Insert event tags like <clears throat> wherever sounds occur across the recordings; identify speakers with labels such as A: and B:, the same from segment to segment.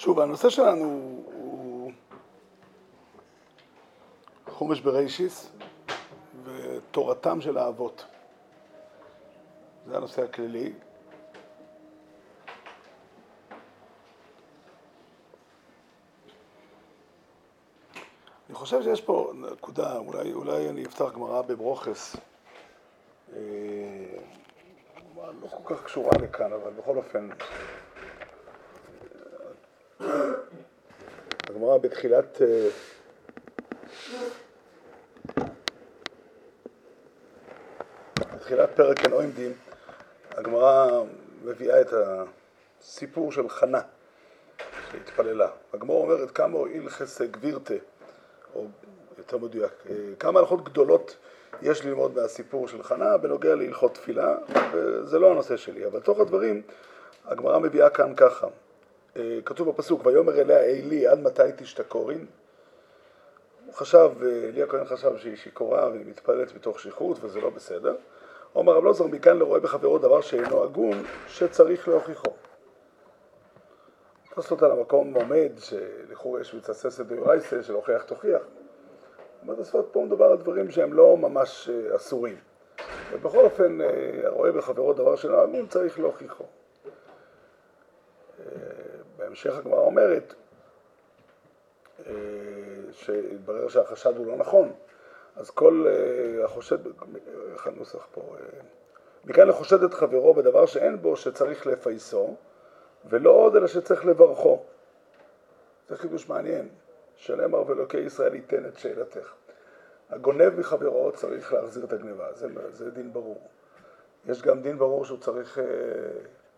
A: שוב, הנושא שלנו הוא חומש בראשיס ותורתם של האבות. זה הנושא הכללי. אני חושב שיש פה נקודה, אולי, אולי אני אפתח גמרא בברוכס, אה, לא כל כך קשורה לכאן, אבל בכל אופן, הגמרא בתחילת... אה, בתחילת פרק הנוימדים, הגמרא מביאה את הסיפור של חנה שהתפללה. הגמרא אומרת כמה הועיל חסד גבירתה, או יותר מדויק, אה, כמה הלכות גדולות יש ללמוד מהסיפור של חנה בנוגע להלכות תפילה, וזה לא הנושא שלי, אבל תוך הדברים הגמרא מביאה כאן ככה. אה, כתוב בפסוק, ויאמר אליה עלי עד מתי תשתכורין? הוא חשב, אלי הכהן חשב שהיא שיכורה והיא מתפללת מתוך שכרות וזה לא בסדר. אומר רב לוזר, מכאן לא רואה בחברו דבר שאינו הגון, שצריך להוכיחו. תפס אותה למקום עומד, שלכאורה יש מתססת דאורייסה, של הוכיח תוכיח. אומר תוספות, פה מדובר על דברים שהם לא ממש אה, אסורים. ובכל אופן, אה, הרואה בחברו דבר שאינו הגון, צריך להוכיחו. בהמשך הגמרא אומרת אה, שהתברר שהחשד הוא לא נכון, אז כל אה, החושד, איך הנוסח פה, אה, מכאן לחושד את חברו בדבר שאין בו שצריך לפייסו, ולא עוד אלא שצריך לברכו. זה חידוש מעניין, שנאמר ואלוקי ישראל ייתן את שאלתך. הגונב מחברו צריך להחזיר את הגניבה, זה, זה דין ברור. יש גם דין ברור שהוא צריך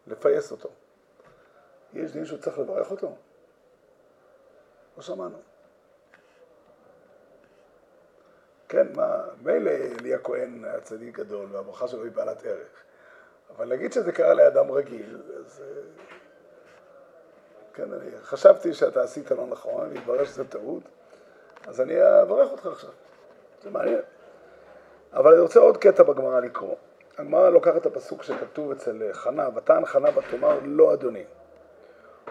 A: לפייס אותו. יש דין שהוא צריך לברך אותו? לא שמענו. כן, מה, מילא אלי הכהן היה צדיק גדול והברכה שלו היא בעלת ערך, אבל להגיד שזה קרה לאדם רגיל, אז... אה, כן, אני חשבתי שאתה עשית לא נכון, אני אתברר שזה טעות, אז אני אברך אותך עכשיו. זה מעניין. אבל אני רוצה עוד קטע בגמרא לקרוא. הגמרא לוקחת את הפסוק שכתוב אצל חנה, ותען חנה ותאמר לא אדוני.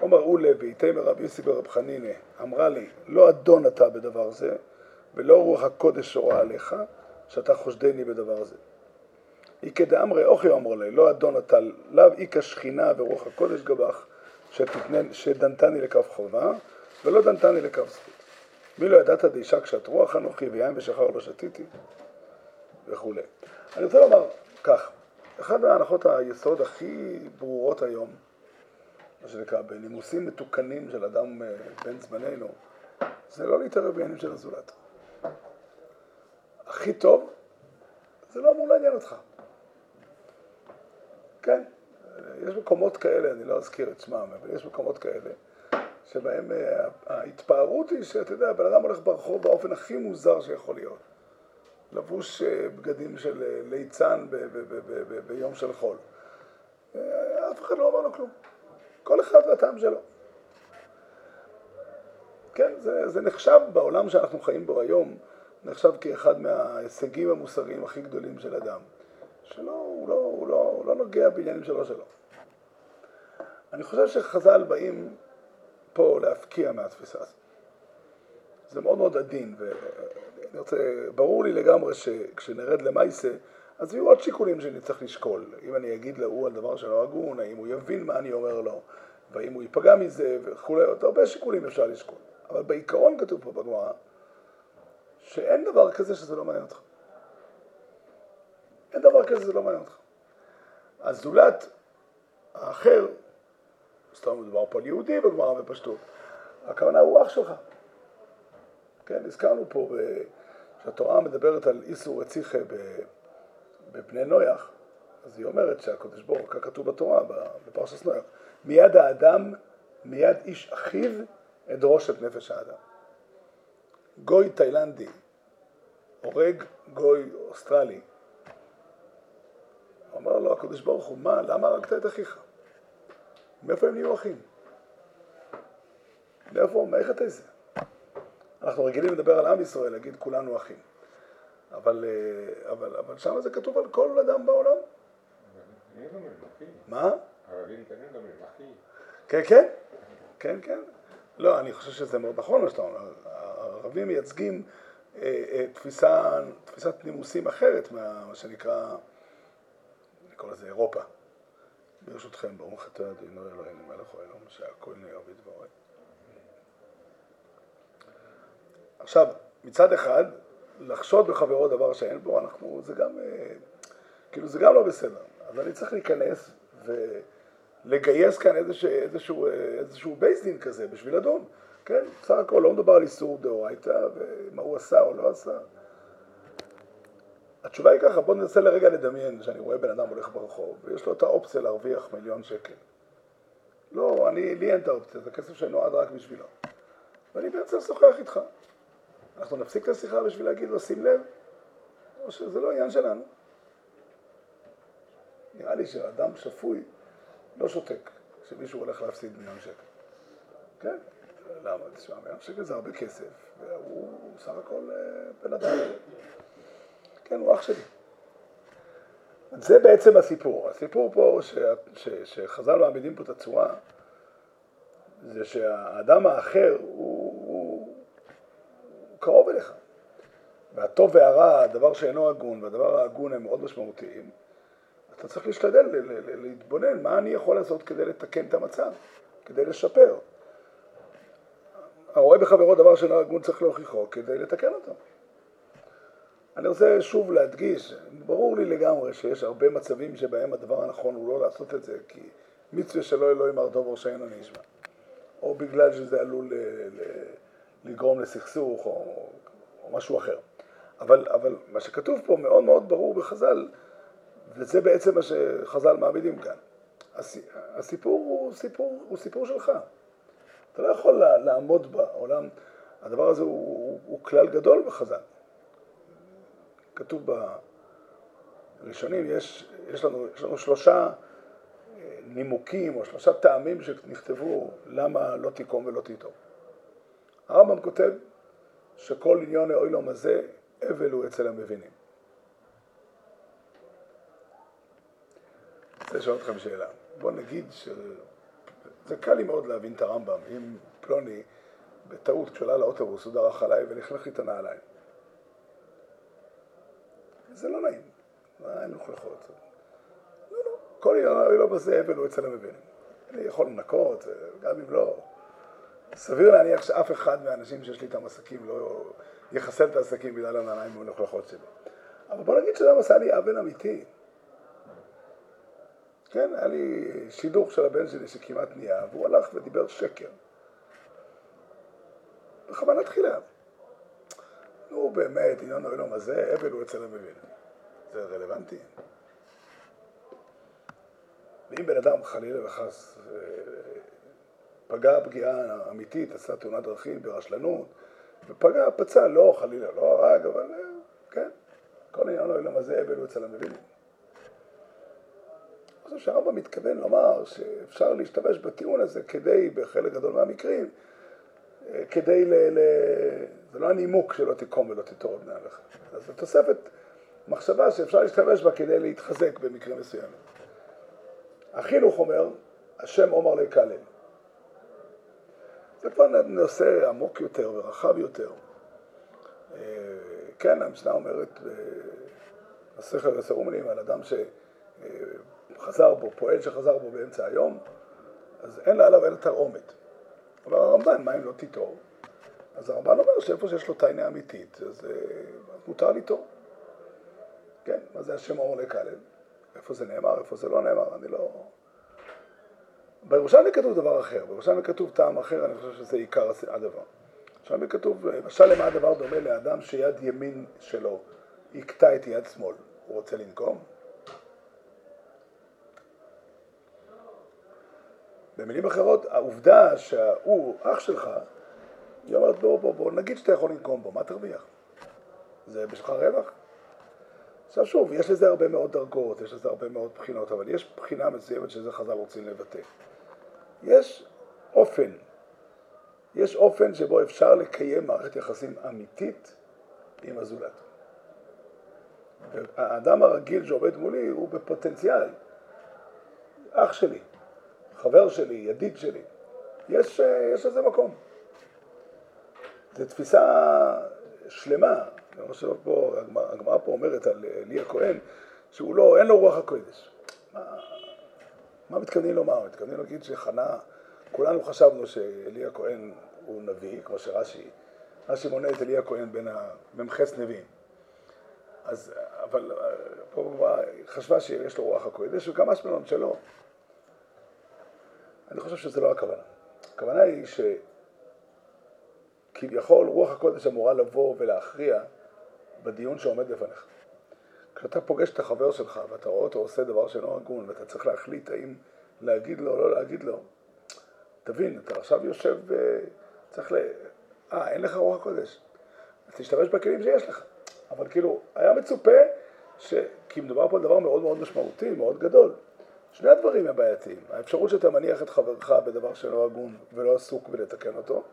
A: עומר אולה תמר רבי יוסי ברב חנינא, אמרה לי, לא אדון אתה בדבר זה, ולא רוח הקודש שורה עליך, שאתה חושדני בדבר זה. איקא דאמרי אוכי אמר לי, לא אדון אתה, לאו איכא שכינה ורוח הקודש גבך, שתתנן, שדנתני לכף חובה, ולא דנתני לכף זכות. מי לא ידעת דאישה קשת רוח אנוכי ויין ושחר לא שתיתי, וכולי. אני רוצה לומר כך, אחת מהנחות היסוד הכי ברורות היום, מה שנקרא, בנימוסים מתוקנים של אדם אה, בן זמננו, זה לא להתערב בעניינים של הזולת. הכי טוב, זה לא אמור לעניין אותך. כן, יש מקומות כאלה, אני לא אזכיר את שמם, אבל יש מקומות כאלה, שבהם אה, ההתפארות היא שאתה יודע, בן אדם הולך ברחוב באופן הכי מוזר שיכול להיות. לבוש אה, בגדים של ליצן ביום של חול. אף אחד לא אומר לו כלום. כל אחד והטעם שלו. כן, זה, זה נחשב בעולם שאנחנו חיים בו היום, נחשב כאחד מההישגים המוסריים הכי גדולים של אדם, שלא, הוא לא, הוא לא, הוא לא נוגע בעניינים שלו שלו. אני חושב שחז"ל באים פה להפקיע מהתפיסה הזאת. זה מאוד מאוד עדין, ואני רוצה, ברור לי לגמרי שכשנרד למעשה, אז יהיו עוד שיקולים שאני צריך לשקול. אם אני אגיד להוא על דבר שלא הגון, האם הוא יבין מה אני אומר לו, והאם הוא ייפגע מזה וכולי, עוד הרבה שיקולים אפשר לשקול. אבל בעיקרון כתוב פה בגמרא, שאין דבר כזה שזה לא מעניין אותך. אין דבר כזה שזה לא מעניין אותך. הזולת האחר, סתם מדובר פה על יהודי בגמרא בפשטות, הכוונה הוא אח שלך. כן, הזכרנו פה שהתורה מדברת על איסור רציחה בבני נויח, אז היא אומרת שהקדוש ברוך הוא, ככתוב בתורה, בפרשת נויח, מיד האדם, מיד איש אחיו, אדרוש את נפש האדם. גוי תאילנדי הורג גוי אוסטרלי. אמר לו הקדוש ברוך הוא, מה, למה הרגת את אחיך? מאיפה הם נהיו אחים? מאיפה, מאיך אתה זה? אנחנו רגילים לדבר על עם ישראל, להגיד כולנו אחים. אבל, אה, אבל, אבל שם זה כתוב על כל אדם בעולם. מה?
B: אחי.
A: כן, כן, כן, כן. לא, אני חושב שזה מאוד נכון מה שאתה אומר. הערבים מייצגים אה, אה, תפיסה, תפיסת נימוסים אחרת מה שנקרא, אני קורא לזה אירופה. ברשותכם, ברוך אתה אדינו אלוהינו מלך העולם, שהכל נהיה בדברו. עכשיו, מצד אחד, לחשוד בחברו דבר שאין בו, אנחנו, זה גם, אה, כאילו זה גם לא בסדר. אז אני צריך להיכנס ולגייס כאן איזשהו, איזשהו, איזשהו בייסדין כזה בשביל לדון. כן, בסך הכל לא מדובר על איסור דאורייתא ומה הוא עשה או לא עשה. התשובה היא ככה, בוא ננסה לרגע לדמיין שאני רואה בן אדם הולך ברחוב ויש לו את האופציה להרוויח מיליון שקל. לא, אני, לי אין את האופציה, זה כסף שנועד רק בשבילו. ואני בעצם לשוחח איתך. אנחנו נפסיק את השיחה בשביל להגיד לו, שים לב, או שזה לא עניין שלנו. נראה לי שאדם שפוי לא שותק כשמישהו הולך להפסיד מיליון שקל. כן? למה? תשמע, מיליון שקל זה הרבה כסף, והוא סך הכל אה, בן אדם. כן, הוא אח שלי. זה בעצם הסיפור. הסיפור פה ש, ש, שחז"ל מעמידים פה את הצורה, זה שהאדם האחר הוא, קרוב אליך. והטוב והרע, הדבר שאינו הגון והדבר ההגון הם מאוד משמעותיים. אתה צריך להשתדל להתבונן מה אני יכול לעשות כדי לתקן את המצב, כדי לשפר. הרואה בחברו דבר שאינו הגון צריך להוכיחו כדי לתקן אותו. אני רוצה שוב להדגיש, ברור לי לגמרי שיש הרבה מצבים שבהם הדבר הנכון הוא לא לעשות את זה, כי מצווה שלא אלוהים הר טוב ראשנו נשמע, או בגלל שזה עלול ל, ל, לגרום לסכסוך או, או משהו אחר. אבל, אבל מה שכתוב פה מאוד מאוד ברור בחז"ל, וזה בעצם מה שחז"ל מעמידים כאן. הסיפור הוא סיפור, הוא סיפור שלך. אתה לא יכול לעמוד בעולם, הדבר הזה הוא, הוא, הוא כלל גדול בחז"ל. כתוב בראשונים, יש, יש, לנו, יש לנו שלושה אה, נימוקים או שלושה טעמים שנכתבו למה לא תיקום ולא תיטום. הרמב"ם כותב שכל עניון האוילום הזה, אבל הוא אצל המבינים. אני רוצה לשאול אתכם שאלה. בואו נגיד שזה קל לי מאוד להבין את הרמב"ם, אם פלוני בטעות כשעלה לאוטובוס הוא דרך עליי ולכלך לי את הנעליים. זה לא נעים, אין מלוכלכות. לא, לא, כל עניין לא בזה אבל הוא אצל המבין. אני יכול לנקות, גם אם לא. סביר להניח שאף אחד מהאנשים שיש לי איתם עסקים לא יחסל את העסקים בגלל הנעליים המלוכלכות שלי. אבל בוא נגיד שאדם עשה לי עוול אמיתי. כן, היה לי שידוך של הבן שלי שכמעט נהיה, והוא הלך ודיבר שקר. בכוונה תחילה. נו באמת, עניין העולם הזה, אבל הוא אצל המבין. זה רלוונטי? ואם בן אדם חלילה וחס אה, פגע פגיעה אמיתית, עשה תאונת דרכים ברשלנות, ופגע, פצע, לא חלילה, לא הרג, אבל אה, כן, כל עניין העולם הזה, אבל אצל המבין. אני חושב שהרמב"ם מתכוון לומר שאפשר להשתמש בטיעון הזה כדי, בחלק גדול מהמקרים, אה, כדי ל... ל... זה לא הנימוק שלא תקום ולא תתור בני עליך. אז זו תוספת מחשבה שאפשר להשתמש בה כדי להתחזק במקרים מסוימים. החינוך אומר, השם עומר לקלל. זה כבר נושא עמוק יותר ורחב יותר. אה, כן, המשנה אומרת בסכר הסרומנים על אדם שחזר בו, פועל שחזר בו באמצע היום, אז אין לה עליו אלא תרעומת. אומר הרמב"ן, מה אם לא תיטור? אז הרמב"ן אומר שאיפה שיש לו טיינה אמיתית, אז אה, מותר ליטור. כן, מה זה השם אור לקלל? איפה זה נאמר, איפה זה לא נאמר, אני לא... בירושלמי כתוב דבר אחר, בירושלמי כתוב טעם אחר, אני חושב שזה עיקר הדבר. בירושלמי כתוב, למשל למה הדבר דומה לאדם שיד ימין שלו יקטע את יד שמאל, הוא רוצה לנקום? במילים אחרות, העובדה שהוא אח שלך, היא אומרת בוא בוא בוא, נגיד שאתה יכול לנקום בו, מה תרוויח? זה בשבילך רווח? עכשיו שוב, יש לזה הרבה מאוד דרגות, יש לזה הרבה מאוד בחינות, אבל יש בחינה מסוימת שזה חז"ל רוצים לבטא. יש אופן, יש אופן שבו אפשר לקיים מערכת יחסים אמיתית עם הזולת. האדם הרגיל שעובד מולי הוא בפוטנציאל, אח שלי, חבר שלי, ידיד שלי, יש, יש לזה מקום. זו תפיסה שלמה. כמו שפה, הגמרא פה אומרת על אלי הכהן, שהוא לא, אין לו רוח הקודש. מה, מתכוונים לומר? מתכוונים להגיד שחנה, כולנו חשבנו שאלי הכהן הוא נביא, כמו שרש"י, רש"י מונה את אלי הכהן בין המ"חץ נביאים. אז, אבל פה הגמרא חשבה שיש לו רוח הקודש, וגם אשמלון שלא. אני חושב שזה לא הכוונה. הכוונה היא שכביכול רוח הקודש אמורה לבוא ולהכריע בדיון שעומד לפניך. כשאתה פוגש את החבר שלך ואתה רואה אותו עושה דבר שאינו הגון ואתה צריך להחליט האם להגיד לו או לא להגיד לו, תבין, אתה עכשיו יושב וצריך ל... אה, אין לך רוח הקודש. אז תשתמש בכלים שיש לך. אבל כאילו, היה מצופה ש... כי מדובר פה על דבר מאוד מאוד משמעותי, מאוד גדול. שני הדברים הם בעייתיים. האפשרות שאתה מניח את חברך בדבר שאינו הגון ולא עסוק בלתקן אותו,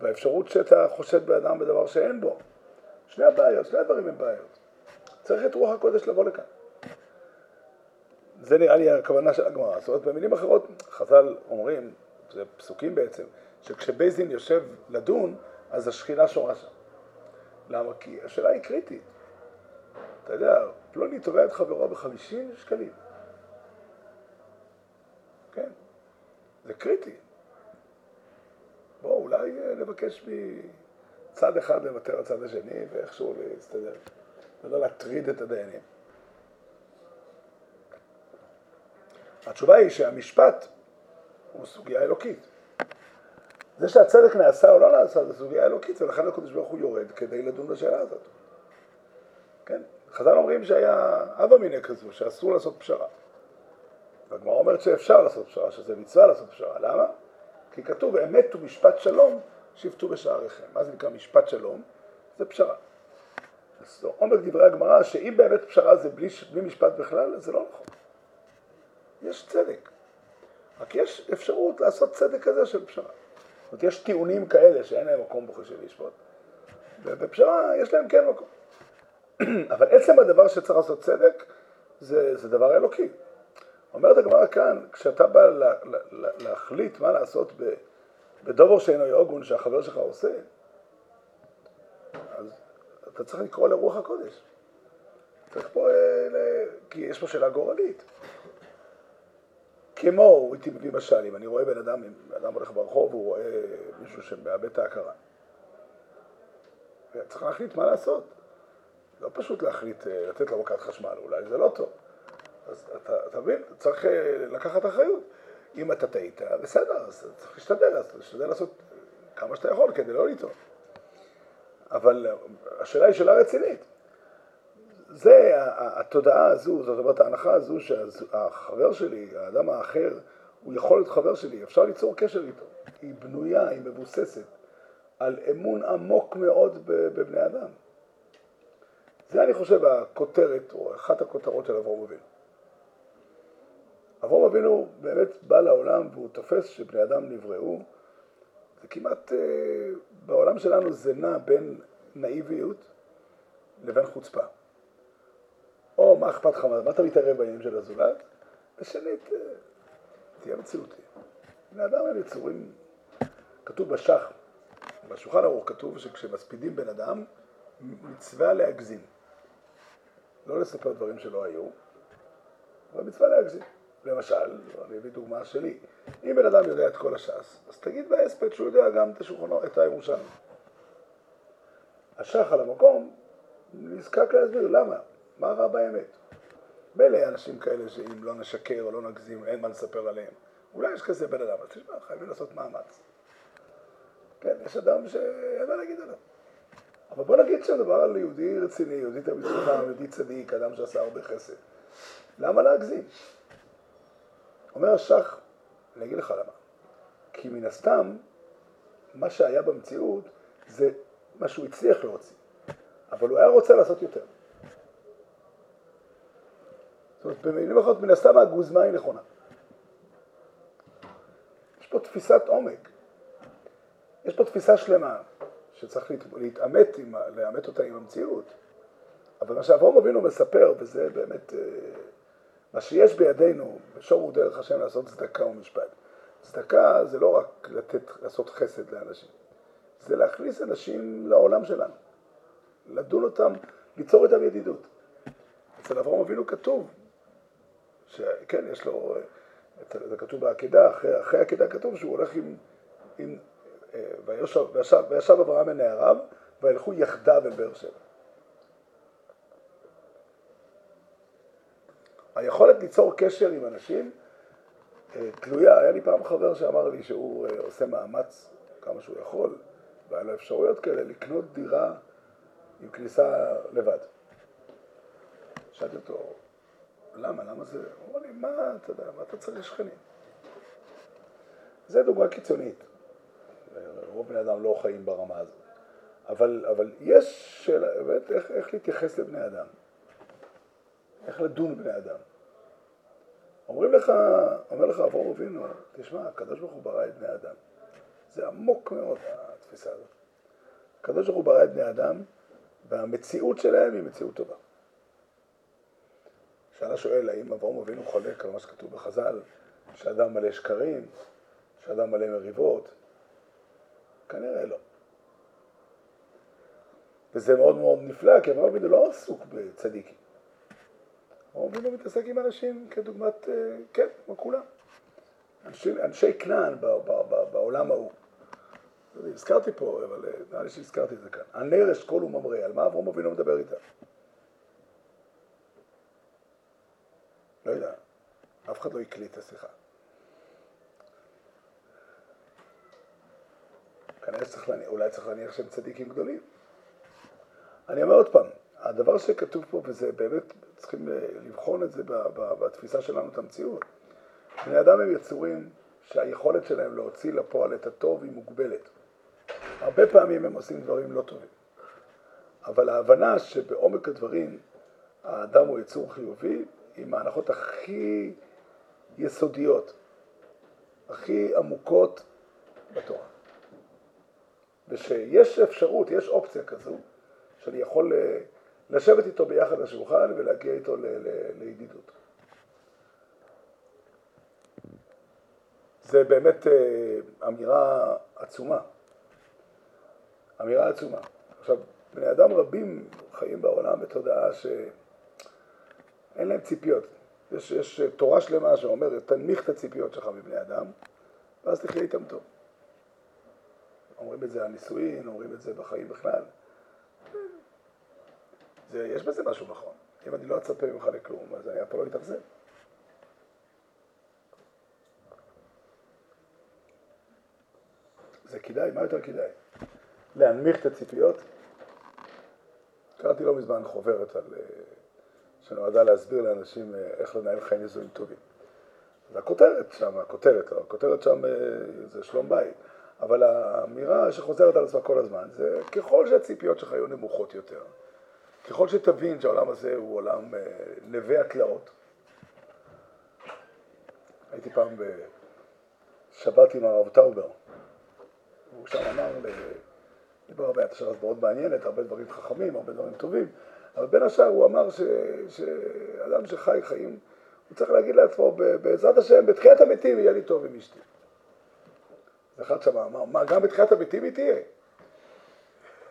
A: והאפשרות שאתה חושד באדם בדבר שאין בו. שני הבעיות, שני הדברים הם בעיות. צריך את רוח הקודש לבוא לכאן. זה נראה לי הכוונה של הגמרא. זאת אומרת, במילים אחרות, חז"ל אומרים, זה פסוקים בעצם, שכשבייז דין יושב לדון, אז השכינה שורה שם. למה? כי השאלה היא קריטית. אתה יודע, פלוני תובע את חברו בחמישים שקלים. כן, זה קריטי. בואו, אולי נבקש מצד אחד לוותר לצד השני ואיכשהו להסתדר, ולא להטריד את הדיינים. התשובה היא שהמשפט הוא סוגיה אלוקית. זה שהצדק נעשה או לא נעשה זו סוגיה אלוקית, ולכן הקדוש ברוך הוא יורד כדי לדון בשאלה הזאת. כן? חז"ל אומרים שהיה אבא מיניה כזו, שאסור לעשות פשרה. והגמרא אומרת שאפשר לעשות פשרה, שזה מצווה לעשות פשרה. למה? כי כתוב אמת ומשפט שלום שפטו בשעריכם. מה זה נקרא משפט שלום? זה פשרה. אז עומק דברי הגמרא שאם באמת פשרה זה בלי, בלי משפט בכלל, זה לא נכון. יש צדק. רק יש אפשרות לעשות צדק כזה של פשרה. זאת אומרת, יש טיעונים כאלה שאין להם מקום בחושי לשפוט. ובפשרה יש להם כן מקום. <clears throat> אבל עצם הדבר שצריך לעשות צדק, זה, זה דבר אלוקי. אומרת הגמרא כאן, כשאתה בא לה, לה, להחליט מה לעשות בדובר שאינו יוגון שהחבר שלך עושה, אז אתה צריך לקרוא לרוח הקודש. צריך פה, ל... כי יש פה שאלה גורלית. כמו, הייתי מביא משל, אם אני רואה בן אדם, אם אדם הולך ברחוב והוא רואה מישהו שמאבד את ההכרה. צריך להחליט מה לעשות. לא פשוט להחליט אה, לתת לו מכת חשמל, אולי זה לא טוב. אז אתה, אתה מבין, צריך אה, לקחת אחריות. אם אתה טעית, בסדר, אז צריך להשתדל, אז להשתדל לעשות כמה שאתה יכול כדי לא לטעות. אבל השאלה היא שאלה רצינית. זה התודעה הזו, זאת אומרת ההנחה הזו שהחבר שלי, האדם האחר, הוא יכול להיות חבר שלי, אפשר ליצור קשר איתו. היא בנויה, היא מבוססת על אמון עמוק מאוד בבני אדם. זה אני חושב הכותרת, או אחת הכותרות של אברהם אבינו. אברהם אבינו באמת בא לעולם והוא תופס שבני אדם נבראו, זה כמעט, אה, בעולם שלנו זה נע בין נאיביות לבין חוצפה. או מה אכפת לך, מה אתה מתערב בעניינים של הזולת? ושנית, אה, תהיה מציאותי. בני אדם הם יצורים, כתוב בשח, בשולחן ערוך כתוב שכשמספידים בן אדם, מצווה להגזים. לא לספר דברים שלא היו, אבל מצווה להגזים. למשל, אני אביא דוגמה שלי, אם בן אדם יודע את כל הש"ס, אז תגיד בהספד שהוא יודע גם את השולחנות, את הירושלמי. השח על המקום נזקק להסביר למה, מה רע באמת. מילא אנשים כאלה שאם לא נשקר או לא נגזים, אין מה לספר עליהם. אולי יש כזה בן אדם, אז תשמע, חייבים לעשות מאמץ. כן, יש אדם שאין מה להגיד עליו. אבל בוא נגיד שמדובר על יהודי רציני, יהודי תלמיד חכם, יהודי צדיק, אדם שעשה הרבה חסד. למה להגזים? אומר השח, אני אגיד לך למה. כי מן הסתם, מה שהיה במציאות זה מה שהוא הצליח להוציא, אבל הוא היה רוצה לעשות יותר. זאת אומרת, במילים אחרות, מן הסתם הגוזמה היא נכונה. יש פה תפיסת עומק. יש פה תפיסה שלמה שצריך להתעמת, עם, לאמת אותה עם המציאות. אבל מה שאברהם אבינו מספר, וזה באמת אה, מה שיש בידינו, ושור דרך השם לעשות צדקה ומשפט. צדקה זה לא רק לתת, לעשות חסד לאנשים. זה להכניס אנשים לעולם שלנו, לדון אותם, ליצור איתם ידידות. אצל אברהם אבינו כתוב, שכן, יש לו, זה כתוב בעקדה, אחרי, אחרי העקדה כתוב שהוא הולך עם, עם אה, וישב אברהם אל נעריו, וילכו יחדיו אל באר שבע. היכולת ליצור קשר עם אנשים אה, תלויה, היה לי פעם חבר שאמר לי שהוא אה, עושה מאמץ כמה שהוא יכול, והיה לו אפשרויות כאלה לקנות דירה עם כניסה לבד. שאלתי אותו, למה? למה זה? הוא אמר לי, מה, אתה יודע, מה אתה צריך שכנים? זה דוגמה קיצונית. רוב בני אדם לא חיים ברמה הזאת. אבל, אבל יש שאלה, באמת, איך, איך להתייחס לבני אדם. איך לדון בני אדם. אומרים לך, אומר לך אברהם אבינו, תשמע, הקדוש ברוך הוא ברא את בני אדם. זה עמוק מאוד, התפיסה הזאת. הקדוש ברוך הוא ברא את בני אדם, והמציאות שלהם היא מציאות טובה. שאלה שואל, האם אברהם אבינו חולק על מה שכתוב בחז"ל, שאדם מלא שקרים, שאדם מלא מריבות? כנראה לא. וזה מאוד מאוד נפלא, כי אברהם אבינו לא עסוק בצדיקים. אברהם אבינו מתעסק עם אנשים כדוגמת, אה, כן, כמו כולם. אנשי, אנשי כנען בעולם ההוא. הזכרתי פה, אבל אה, נראה לי שהזכרתי את זה כאן. הנר אשכול וממרא, על מה אברהם אבינו מדבר איתם? לא יודע, אף אחד לא הקליט את השיחה. כנראה שצריך להניח, אולי צריך להניח שהם צדיקים גדולים. אני אומר עוד פעם, הדבר שכתוב פה, וזה באמת, צריכים אה, לבחון את זה בתפיסה שלנו את המציאות. בני אדם הם יצורים שהיכולת שלהם להוציא לפועל את הטוב היא מוגבלת. הרבה פעמים הם עושים דברים לא טובים. אבל ההבנה שבעומק הדברים האדם הוא יצור חיובי, עם ההנחות הכי יסודיות, הכי עמוקות בתורה. ושיש אפשרות, יש אופציה כזו, שאני יכול אה, לשבת איתו ביחד לשולחן ולהגיע איתו לידידות. זה באמת אה, אמירה עצומה. אמירה עצומה. עכשיו, בני אדם רבים חיים בעולם בתודעה שאין להם ציפיות. יש, יש תורה שלמה שאומרת, תנמיך את הציפיות שלך מבני אדם, ואז תחיה איתם טוב. אומרים את זה על נישואין, אומרים את זה בחיים בכלל. זה, יש בזה משהו נכון. אם אני לא אצפה ממך לכלום, אז אני אף לא אתאכזב. זה כדאי, מה יותר כדאי? להנמיך את הציפיות? קראתי לא מזמן חוברת על, אה, שנועדה להסביר לאנשים אה, איך לנהל חיים נישואים טובים. והכותרת שם, הכותרת, לא, הכותרת שם אה, זה שלום בית. אבל האמירה שחוזרת על עצמה כל הזמן זה ככל שהציפיות שלך יהיו נמוכות יותר, ככל שתבין שהעולם הזה הוא עולם נווה התלאות. הייתי פעם בשבת עם הרב טאובר, הוא שם אמר, דיבר הרבה, הייתה שבת מאוד מעניינת, הרבה דברים חכמים, הרבה דברים טובים, אבל בין השאר הוא אמר ש, שאדם שחי חיים, הוא צריך להגיד לעצמו, בעזרת השם, בתחיית המתים יהיה לי טוב עם אשתי. ואחד שם אמר, מה, גם בתחיית המתים היא תהיה?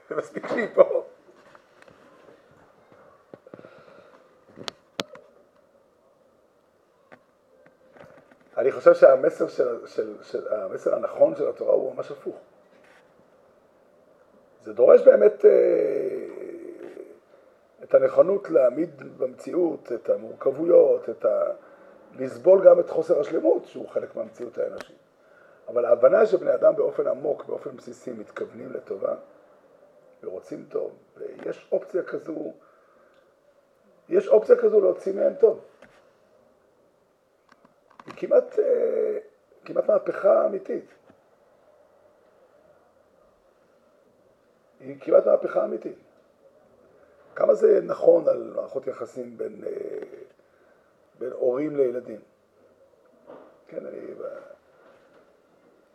A: זה <laughs> מספיק שהיא פה. אני חושב שהמסר של, של, של, המסר הנכון של התורה הוא ממש הפוך. זה דורש באמת אה, את הנכונות להעמיד במציאות את המורכבויות, את ה... לסבול גם את חוסר השלמות שהוא חלק מהמציאות האנושית. אבל ההבנה שבני אדם באופן עמוק, באופן בסיסי, מתכוונים לטובה ורוצים טוב, ויש אופציה כזו, יש אופציה כזו להוציא מהם טוב. כמעט, אה, כמעט מהפכה אמיתית. היא כמעט מהפכה אמיתית. כמה זה נכון על מערכות יחסים בין, אה, בין הורים לילדים. כן, אני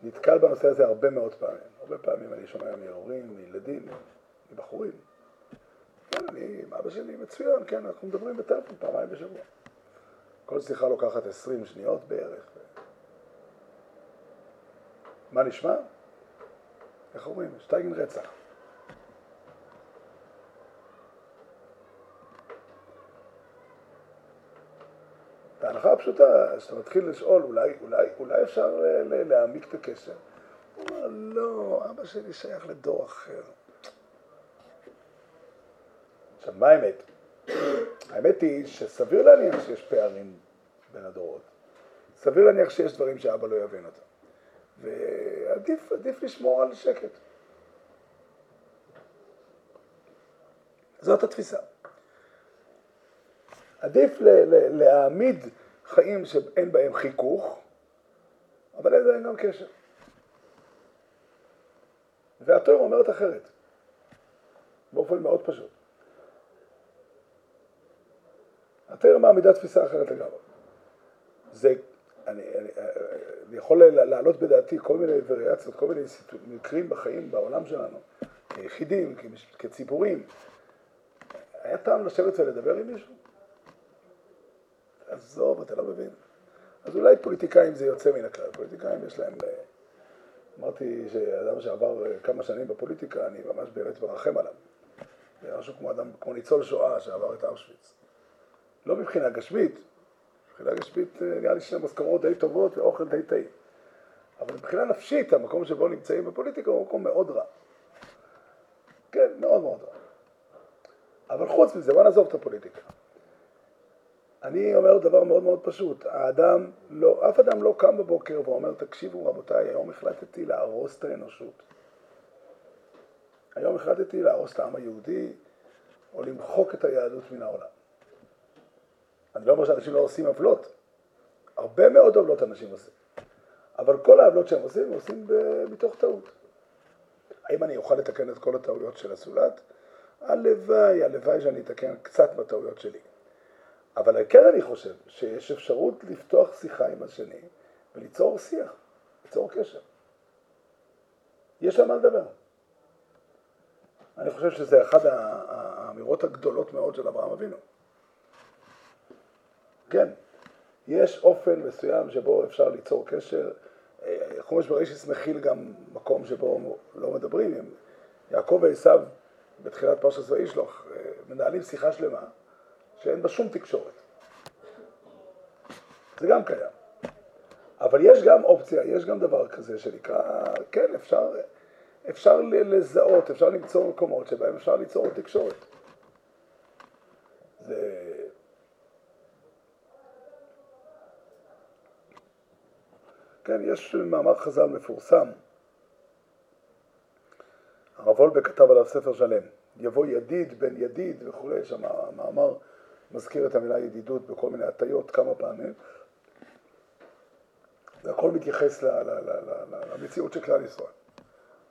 A: נתקל בנושא הזה הרבה מאוד פעמים. הרבה פעמים אני שומע מהורים, מילדים, מבחורים. כן, אני, עם אבא שלי מצוין, כן, אנחנו מדברים בטלפון פעמיים בשבוע. כל שיחה לוקחת עשרים שניות בערך. מה נשמע? איך אומרים? שטייגן רצח. ההנחה הפשוטה, שאתה מתחיל לשאול, אולי, אולי, אולי אפשר להעמיק את הקשר. הוא אומר, לא, אבא שלי שייך לדור אחר. עכשיו, מה האמת? האמת היא שסביר להניח שיש פערים בין הדורות. סביר להניח שיש דברים שאבא לא יבין אותם. ועדיף לשמור על שקט. זאת התפיסה. עדיף ל- ל- להעמיד חיים שאין בהם חיכוך, אבל אין בהם גם קשר. והתואר אומרת אחרת, באופן מאוד פשוט. התואר מעמידה תפיסה אחרת לגמרי. זה, אני, אני, אני יכול להעלות בדעתי כל מיני וריאציות, כל מיני מקרים בחיים, בעולם שלנו, כיחידים, כציבורים. היה טעם לשבת ולדבר עם מישהו? עזוב, אתה לא מבין. אז אולי פוליטיקאים זה יוצא מן הכלל. פוליטיקאים יש להם... אמרתי שאדם שעבר כמה שנים בפוליטיקה, אני ממש באמת מרחם עליו. זה משהו כמו אדם, כמו ניצול שואה שעבר את אושוויץ. לא מבחינה גשמית, מבחינה גשמית אה, נראה לי שני משכורות די טובות ואוכל די טעים. אבל מבחינה נפשית, המקום שבו נמצאים בפוליטיקה הוא מקום מאוד רע. כן, מאוד מאוד רע. אבל חוץ מזה, בוא נעזוב את הפוליטיקה. אני אומר דבר מאוד מאוד פשוט, האדם לא, אף אדם לא קם בבוקר ואומר, תקשיבו רבותיי, היום החלטתי להרוס את האנושות. היום החלטתי להרוס את העם היהודי, או למחוק את היהדות מן העולם. אני לא אומר שאנשים לא עושים עוולות, הרבה מאוד עוולות אנשים עושים, אבל כל העוולות שהם עושים, הם עושים מתוך טעות. האם אני אוכל לתקן את כל הטעויות של הזולת? הלוואי, הלוואי שאני אתקן קצת מהטעויות שלי. אבל כן אני חושב שיש אפשרות לפתוח שיחה עם השני וליצור שיח, ליצור קשר. יש על מה לדבר. אני חושב שזה אחת האמירות הגדולות מאוד של אברהם אבינו. כן, יש אופן מסוים שבו אפשר ליצור קשר. חומש בראשיס מכיל גם מקום שבו לא מדברים. יעקב ועשיו בתחילת פרשת וישלוח מנהלים שיחה שלמה שאין בה שום תקשורת. זה גם קיים. אבל יש גם אופציה, יש גם דבר כזה שנקרא, כן, אפשר, אפשר לזהות, אפשר למצוא מקומות שבהם אפשר ליצור תקשורת. זה... כן, יש מאמר חז"ל מפורסם, הרב וולבק כתב עליו ספר שלם, יבוא ידיד בן ידיד וכולי, שם המאמר מזכיר את המילה ידידות בכל מיני הטיות כמה פעמים. זה הכל מתייחס למציאות של כלל ישראל.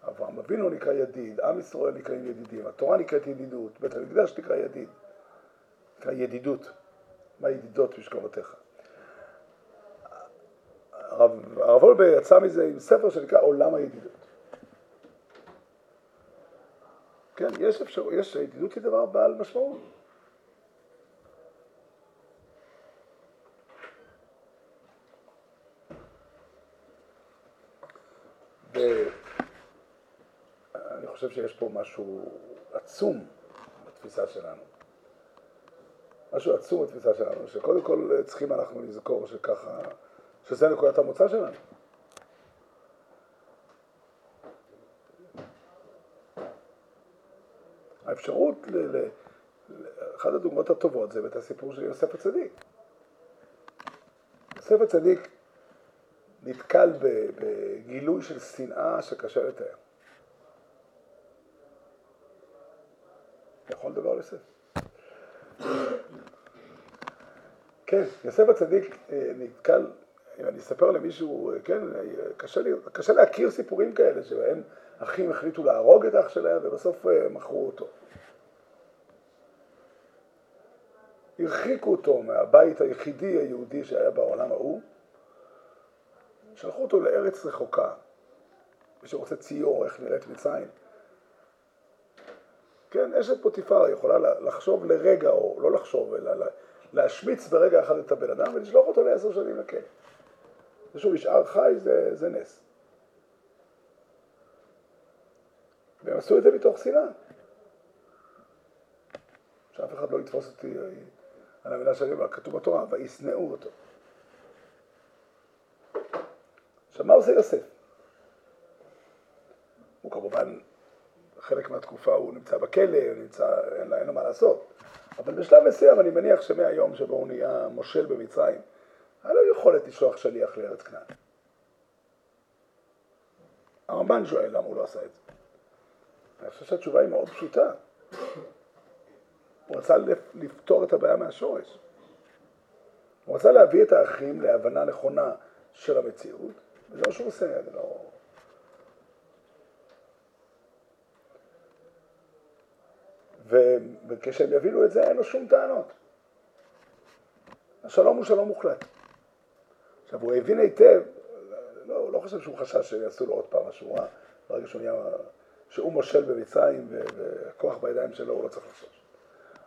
A: אברהם אבינו נקרא ידיד, עם ישראל נקראים ידידים, התורה נקראת ידידות, בית המקדש נקרא ידיד, נקרא ידידות, מה ידידות משכבותיך. הרב, וולבה יצא מזה עם ספר שנקרא עולם הידידות. כן, יש אפשרות, יש, ידידות היא דבר בעל משמעות. ואני חושב שיש פה משהו עצום בתפיסה שלנו. משהו עצום בתפיסה שלנו, שקודם כל צריכים אנחנו לזכור שככה, שזה נקודת המוצא שלנו. האפשרות, ל, ל, אחת הדוגמאות הטובות זה את הסיפור של יוסף הצדיק. יוסף הצדיק נתקל בגילוי של שנאה שקשה לתאר. יכול לדבר על יוסף. כן, יוסף הצדיק אה, נתקל, אם אני אספר למישהו, אה, כן, אה, קשה, לי, קשה להכיר סיפורים כאלה שבהם אחים החליטו להרוג את אח שלהם ובסוף מכרו אותו. הרחיקו אותו מהבית היחידי היהודי שהיה בעולם ההוא, שלחו אותו לארץ רחוקה. מי שרוצה ציור, איך נראית מצרים. כן, אשת פוטיפר יכולה לחשוב לרגע, או לא לחשוב, אלא להשמיץ ברגע אחד את הבן אדם ולשלוח אותו לעשר שנים לכלא. זה שהוא נשאר חי זה, זה נס. והם עשו את זה מתוך שנאה. שאף אחד לא יתפוס אותי על המילה שאני אומר, כתוב בתורה, וישנאו אותו. עכשיו, מה עושה יוסף? הוא כמובן, חלק מהתקופה הוא נמצא בכלא, הוא נמצא, אין, אין לו מה לעשות. אבל בשלב מסוים אני מניח שמהיום שבו הוא נהיה מושל במצרים, היה לו יכולת לשלוח שליח לארץ כנען. הרמב"ן שואל למה הוא לא עשה את זה. אני חושב שהתשובה היא מאוד פשוטה. הוא רצה לפתור את הבעיה מהשורש. הוא רצה להביא את האחים להבנה נכונה של המציאות, וזה מה שהוא עושה, זה לא... וכשהם יבינו את זה, אין לו שום טענות. השלום הוא שלום מוחלט. עכשיו, הוא הבין היטב, לא, הוא לא חושב שהוא חשש שיעשו לו עוד פעם משהו רע, ברגע שהוא נהיה, שהוא מושל במצרים והכוח בידיים שלו, הוא לא צריך לחשוש.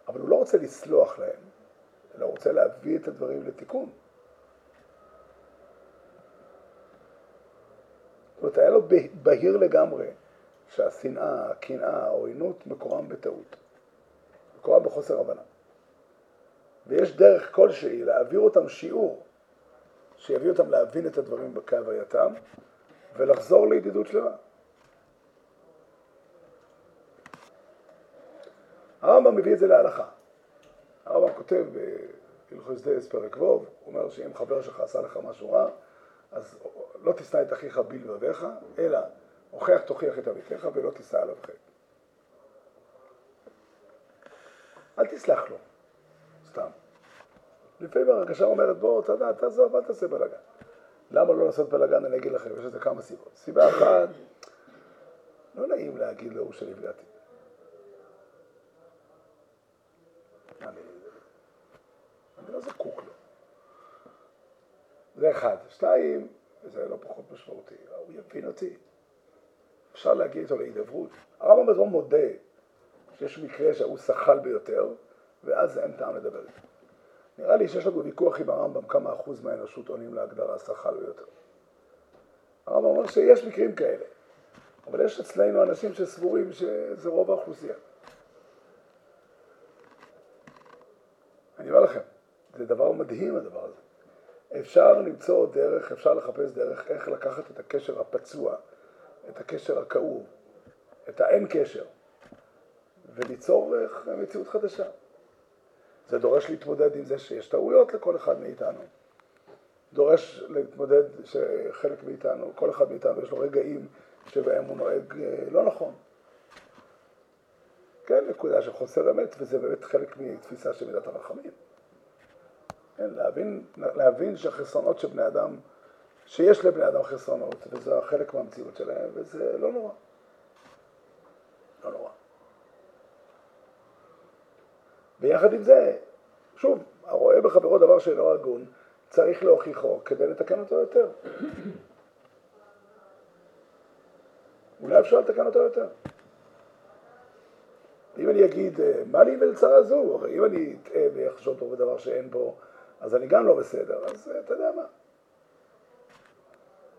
A: אבל הוא לא רוצה לסלוח להם, אלא הוא רוצה להביא את הדברים לתיקון. זאת אומרת, היה לו בהיר לגמרי שהשנאה, הקנאה, העוינות, מקורם בטעות. מקורם בחוסר הבנה. ויש דרך כלשהי להעביר אותם שיעור שיביא אותם להבין את הדברים כהווייתם ולחזור לידידות שלמה. הרמב"ם מביא את זה להלכה. הרמב"ם כותב בהלכות דייס פרק ו', הוא אומר שאם חבר שלך עשה לך משהו רע, אז לא תשנא את אחיך בלבביך, אלא הוכח תוכיח את אביתך ולא תישא עליו חטא. אל תסלח לו. לפעמים הרגשה אומרת, בוא, יודע, תעזוב, אל תעשה בלאגן. למה לא לעשות בלאגן? אני אגיד לכם, יש לזה כמה סיבות. סיבה אחת, לא נעים להגיד להוא שנפגעתי. אני, אני לא זקוק לו. זה אחד. שתיים, וזה לא פחות משמעותי, הוא יבין אותי. אפשר להגיע איתו להידברות. הרמב"ם בזמן מודה שיש מקרה שההוא שחל ביותר, ואז אין טעם לדבר איתו. נראה לי שיש לנו ויכוח עם הרמב"ם כמה אחוז מהאנושות עונים להגדרה שכר ביותר. הרמב"ם אומר שיש מקרים כאלה, אבל יש אצלנו אנשים שסבורים שזה רוב האוכלוסייה. אני אומר לכם, זה דבר מדהים הדבר הזה. אפשר למצוא דרך, אפשר לחפש דרך איך לקחת את הקשר הפצוע, את הקשר הכאוב, את האין קשר, וליצור מציאות חדשה. זה דורש להתמודד עם זה שיש טעויות לכל אחד מאיתנו. דורש להתמודד שחלק מאיתנו, כל אחד מאיתנו יש לו רגעים שבהם הוא נוהג אה, לא נכון. כן, נקודה של חוסר אמת, וזה באמת חלק מתפיסה של מידת הרחמים. כן, להבין, להבין שהחסרונות של בני אדם, שיש לבני אדם חסרונות, וזה חלק מהמציאות שלהם, וזה לא נורא. לא נורא. ויחד עם זה, שוב, הרואה בחברו דבר שאינו הגון, צריך להוכיחו כדי לתקן אותו יותר. אולי אפשר לתקן אותו יותר. אם אני אגיד, אה, מה לי ולצרה זו? הרי אם אני אטעה ואחשוב פה בדבר שאין בו, אז אני גם לא בסדר, אז אה, אתה יודע מה.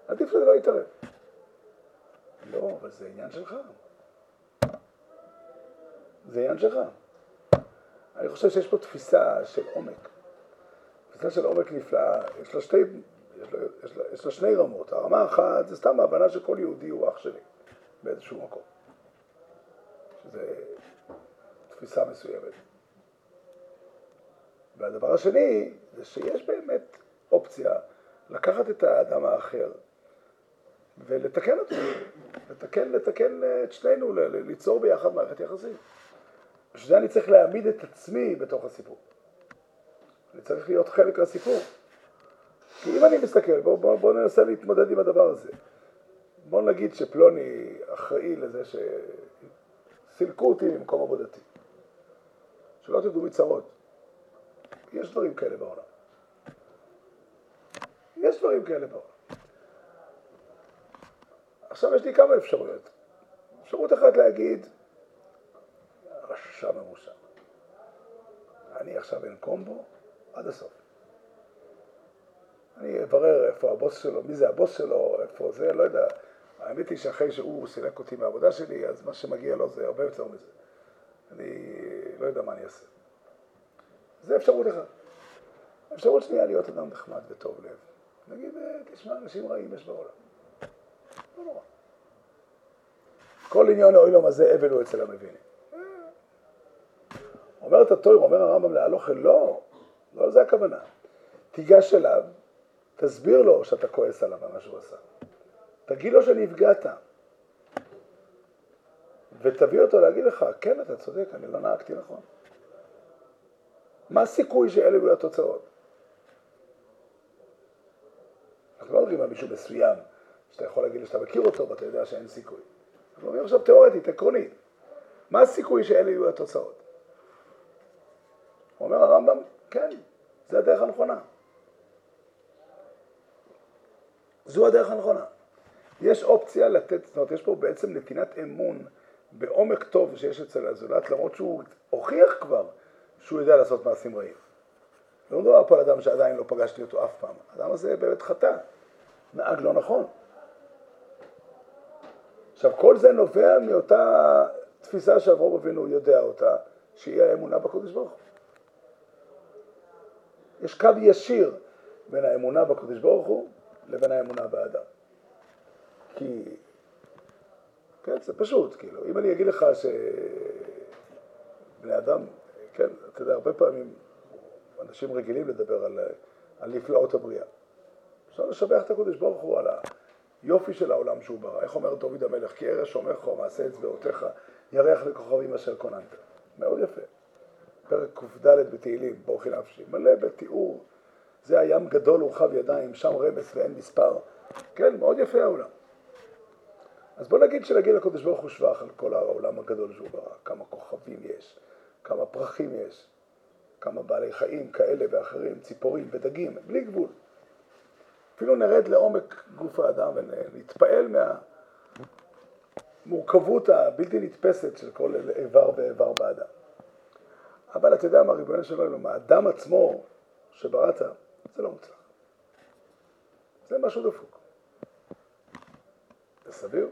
A: עדיף שזה לא יתערב. לא, אבל זה עניין שלך. זה עניין שלך. אני חושב שיש פה תפיסה של עומק. תפיסה של עומק נפלאה, יש לה, שתי, יש לה, יש לה, שני רמות. הרמה האחת זה סתם ההבנה שכל יהודי הוא אח שלי באיזשהו מקום. שזה תפיסה מסוימת. והדבר השני זה שיש באמת אופציה לקחת את האדם האחר ולתקן אותו, לתקן, לתקן את שנינו, ליצור ביחד מערכת יחסים. בשביל זה אני צריך להעמיד את עצמי בתוך הסיפור. אני צריך להיות חלק מהסיפור. כי אם אני מסתכל, בואו בוא, בוא ננסה להתמודד עם הדבר הזה. בואו נגיד שפלוני אחראי לזה שסילקו אותי ממקום עבודתי. שלא תדעו מצרות. יש דברים כאלה בעולם. יש דברים כאלה בעולם. עכשיו יש לי כמה אפשרויות. אפשרות אחת להגיד, רשע ממושע. אני עכשיו אנקום בו עד הסוף. אני אברר איפה הבוס שלו, מי זה הבוס שלו, איפה זה, לא יודע. האמת היא שאחרי שהוא סילק אותי מהעבודה שלי, אז מה שמגיע לו זה הרבה יותר מזה. אני לא יודע מה אני אעשה. זה אפשרות אחת. אפשרות שנייה להיות אדם נחמד וטוב לב. נגיד, אה, תשמע, אנשים רעים יש בעולם. לא נורא. כל עניון האוי לו הזה אבל הוא אצל המבינים. אומרת התויר, אומר הרמב"ם להלוכה, לא, לא זה הכוונה. תיגש אליו, תסביר לו שאתה כועס עליו על מה שהוא עשה. תגיד לו שנפגעת. ותביא אותו להגיד לך, כן, אתה צודק, אני לא נהגתי נכון. מה הסיכוי שאלה יהיו התוצאות? אנחנו לא מדברים על מישהו מסוים, שאתה יכול להגיד לי שאתה מכיר אותו ואתה יודע שאין סיכוי. אנחנו אומרים עכשיו תיאורטית, עקרונית. מה הסיכוי שאלה יהיו התוצאות? אומר הרמב"ם, כן, זה הדרך הנכונה. זו הדרך הנכונה. יש אופציה לתת, זאת אומרת, יש פה בעצם נתינת אמון בעומק טוב שיש אצל הזולת, למרות שהוא הוכיח כבר שהוא יודע לעשות מעשים רעים. לא מדובר פה על אדם שעדיין לא פגשתי אותו אף פעם. האדם הזה באמת חטא, נהג לא נכון. עכשיו, כל זה נובע מאותה תפיסה שאברהם אבינו יודע אותה, שהיא האמונה בקודש ברוך הוא. יש קו ישיר בין האמונה בקודש ברוך הוא לבין האמונה באדם. כי, כן, זה פשוט, כאילו, אם אני אגיד לך שבני אדם, כן, אתה יודע, הרבה פעמים אנשים רגילים לדבר על, על נפלאות הבריאה. אפשר לשבח את הקודש ברוך הוא על היופי של העולם שהוא ברא. איך אומר דוד המלך? כי ארץ שומרך ומעשה אצבעותיך ירח לכוכבים אשר כוננת. מאוד יפה. פרק קד בתהילים, ברוכי נפשי, מלא בתיאור. זה הים גדול ורחב ידיים, שם רמס ואין מספר. כן, מאוד יפה העולם. אז בוא נגיד שנגיד לקדוש ברוך הוא שבח על כל העולם הגדול שהוא ברא, כמה כוכבים יש, כמה פרחים יש, כמה בעלי חיים כאלה ואחרים, ציפורים ודגים, בלי גבול. אפילו נרד לעומק גוף האדם ונתפעל מהמורכבות הבלתי נתפסת של כל איבר ואיבר באדם. אבל אתה יודע מה, ריבונו של עולם, האדם עצמו שבראת, זה לא מוצלח. זה משהו דפוק. זה סביר?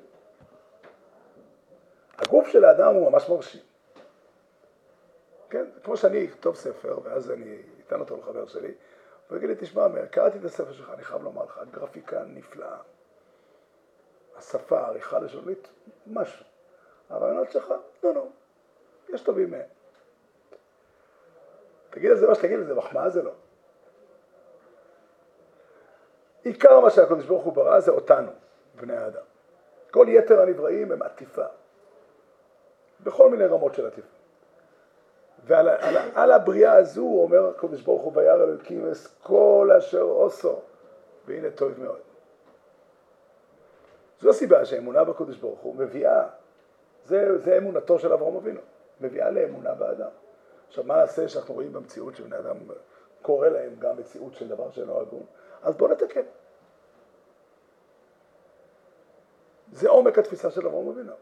A: הגוף של האדם הוא ממש מרשים. כן, כמו שאני אכתוב ספר, ואז אני אתן אותו לחבר שלי, הוא יגיד לי, תשמע, קראתי את הספר שלך, אני חייב לומר לך, גרפיקה נפלאה. השפה, העריכה לשונית, משהו. הרעיונות שלך, לא, לא, יש טובים מהם. תגיד לזה מה שתגיד לזה, מחמאה זה לא. עיקר מה שהקדוש ברוך הוא ברא זה אותנו, בני האדם. כל יתר הנבראים הם עטיפה. בכל מיני רמות של עטיפה. ועל על, על הבריאה הזו אומר הקדוש ברוך הוא וירא אלוקים אס כל אשר עושו והנה טוב מאוד. זו הסיבה שהאמונה בקדוש ברוך הוא מביאה, זה, זה אמונתו של אברהם אבינו, מביאה לאמונה באדם. עכשיו מה נעשה שאנחנו רואים במציאות שבני אדם קורה להם גם מציאות של דבר שאינו הגון? אז בואו נתקן. זה עומק התפיסה של אברהם אבינו.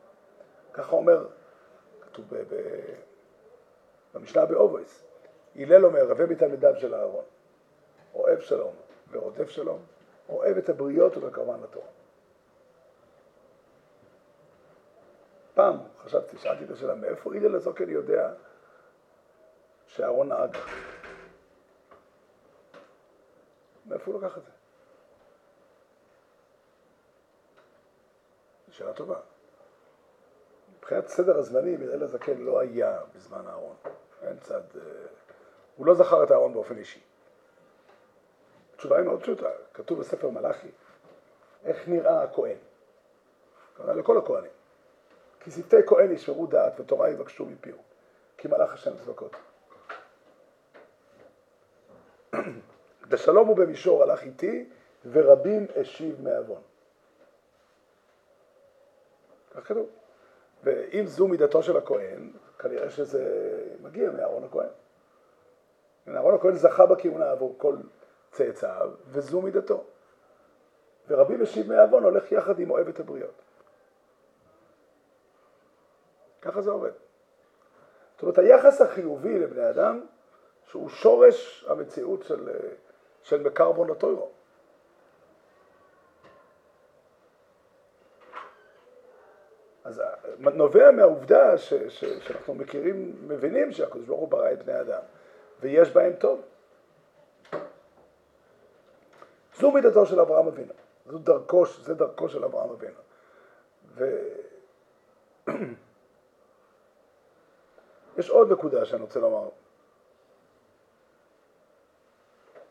A: ככה אומר, כתוב. ב במשנה באובויס, הלל אומר, רבה מתלמידיו של אהרון, אוהב שלום ורודף שלום, אוהב את הבריות ובקרבן לתורה. פעם חשבתי, שאלתי את השאלה, מאיפה הלל הזוקן יודע שאהרון נהג? מאיפה הוא לקח את זה? שאלה טובה. מבחינת סדר הזמנים, הלל הזקן לא היה בזמן אהרון. אין צד... אה, הוא לא זכר את אהרון באופן אישי. התשובה היא מאוד פשוטה, כתוב בספר מלאכי, איך נראה הכהן. קרא לכל הכהנים. כי שפתי כהן ישמרו דעת ותורה יבקשו מפיהו, כי מלאך השם צבקות. בשלום ובמישור הלך איתי, ורבים השיב מעוון. כך כתוב. ואם זו מידתו של הכהן, כנראה שזה מגיע מאהרון הכהן. אהרון הכהן זכה בכהונה עבור כל צאצאיו, וזו מידתו. ורבי משיב מעוון הולך יחד עם אוהב את הבריות. ככה זה עובד. זאת אומרת, היחס החיובי לבני אדם, שהוא שורש המציאות של, של מקרבון הטוירו. אז נובע מהעובדה ש, ש, שאנחנו מכירים, מבינים שהקדוש ברוך הוא ברא את בני אדם, ויש בהם טוב. זו מידתו של אברהם אבינו, זו דרכו, זה דרכו של אברהם אבינו. ו... <clears throat> יש עוד נקודה שאני רוצה לומר.